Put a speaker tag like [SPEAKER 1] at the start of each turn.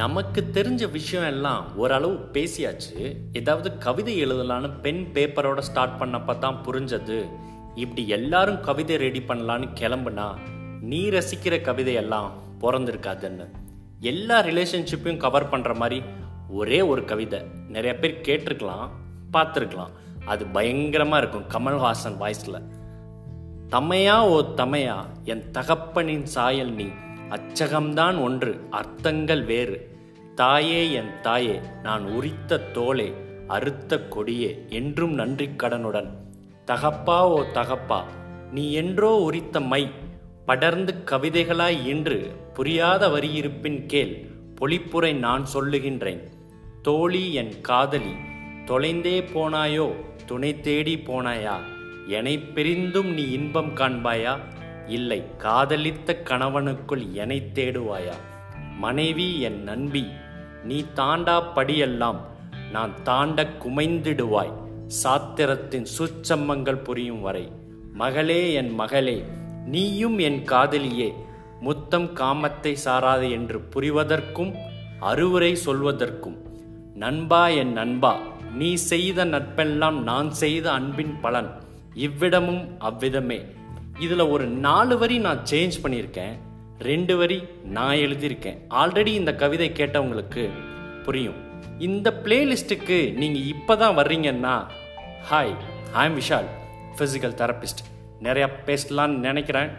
[SPEAKER 1] நமக்கு தெரிஞ்ச விஷயம் எல்லாம் ஓரளவு பேசியாச்சு. ஏதாவது கவிதை எழுதலான்னு பென் பேப்பரோட ஸ்டார்ட் பண்ணப்ப தான் புரிஞ்சது. இப்படி எல்லாரும் கவிதை ரெடி பண்ணலான்னு கிளம்புனா நீ ரசிக்கிற கவிதையெல்லாம் பிறந்திருக்காதுன்னு. எல்லா ரிலேஷன்ஷிப்பையும் கவர் பண்ணுற மாதிரி ஒரே ஒரு கவிதை. நிறைய பேர் கேட்டிருக்கலாம் பார்த்துருக்கலாம். அது பயங்கரமாக இருக்கும் கமல்ஹாசன் வாய்ஸில் தமையா ஓ தமையா என் தகப்பனின் சாயல் நீ அச்சகம்தான் ஒன்று அர்த்தங்கள் வேறு. தாயே என் தாயே நான் உரித்த தோலே அறுத்த கொடியே என்றும் நன்றி கடனுடன். தகப்பா ஓ தகப்பா நீ என்றோ உரித்த மை படர்ந்து கவிதைகளாய் இன்று புரியாத வரியிருப்பின் கேள் பொழிப்புரை நான் சொல்லுகின்றேன். தோழி என் காதலி தொலைந்தே போனாயோ துணை தேடி போனாயா என்னை பிரிந்தும் நீ இன்பம் காண்பாயா? இல்லை காதலித்த கணவனுக்குள் என்னை தேடுவாயா? மனைவி என் நண்பி நீ தாண்டா படியெல்லாம் நான் தாண்ட குமைந்திடுவாய். சாத்திரத்தின் சுச்சம்மங்கள் புரியும் வரை. மகளே என் மகளே நீயும் என் காதலியே முத்தம் காமத்தை சாராது என்று புரிவதற்கும் அறுவுரை சொல்வதற்கும். நண்பா என் நண்பா நீ செய்த நட்பெல்லாம் நான் செய்த அன்பின் பலன். இவ்விடமும் அவ்விதமே. இதில் ஒரு நாலு வரி நான் சேஞ்ச் பண்ணியிருக்கேன். ரெண்டு வரி நான் எழுதியிருக்கேன். ஆல்ரெடி இந்த கவிதை கேட்டவங்களுக்கு புரியும். இந்த பிளேலிஸ்ட்டுக்கு நீங்கள் இப்போ தான் வர்றீங்கன்னா hi I am Vishal physical therapist நிறையா பேசலான்னு நினைக்கிறேன்.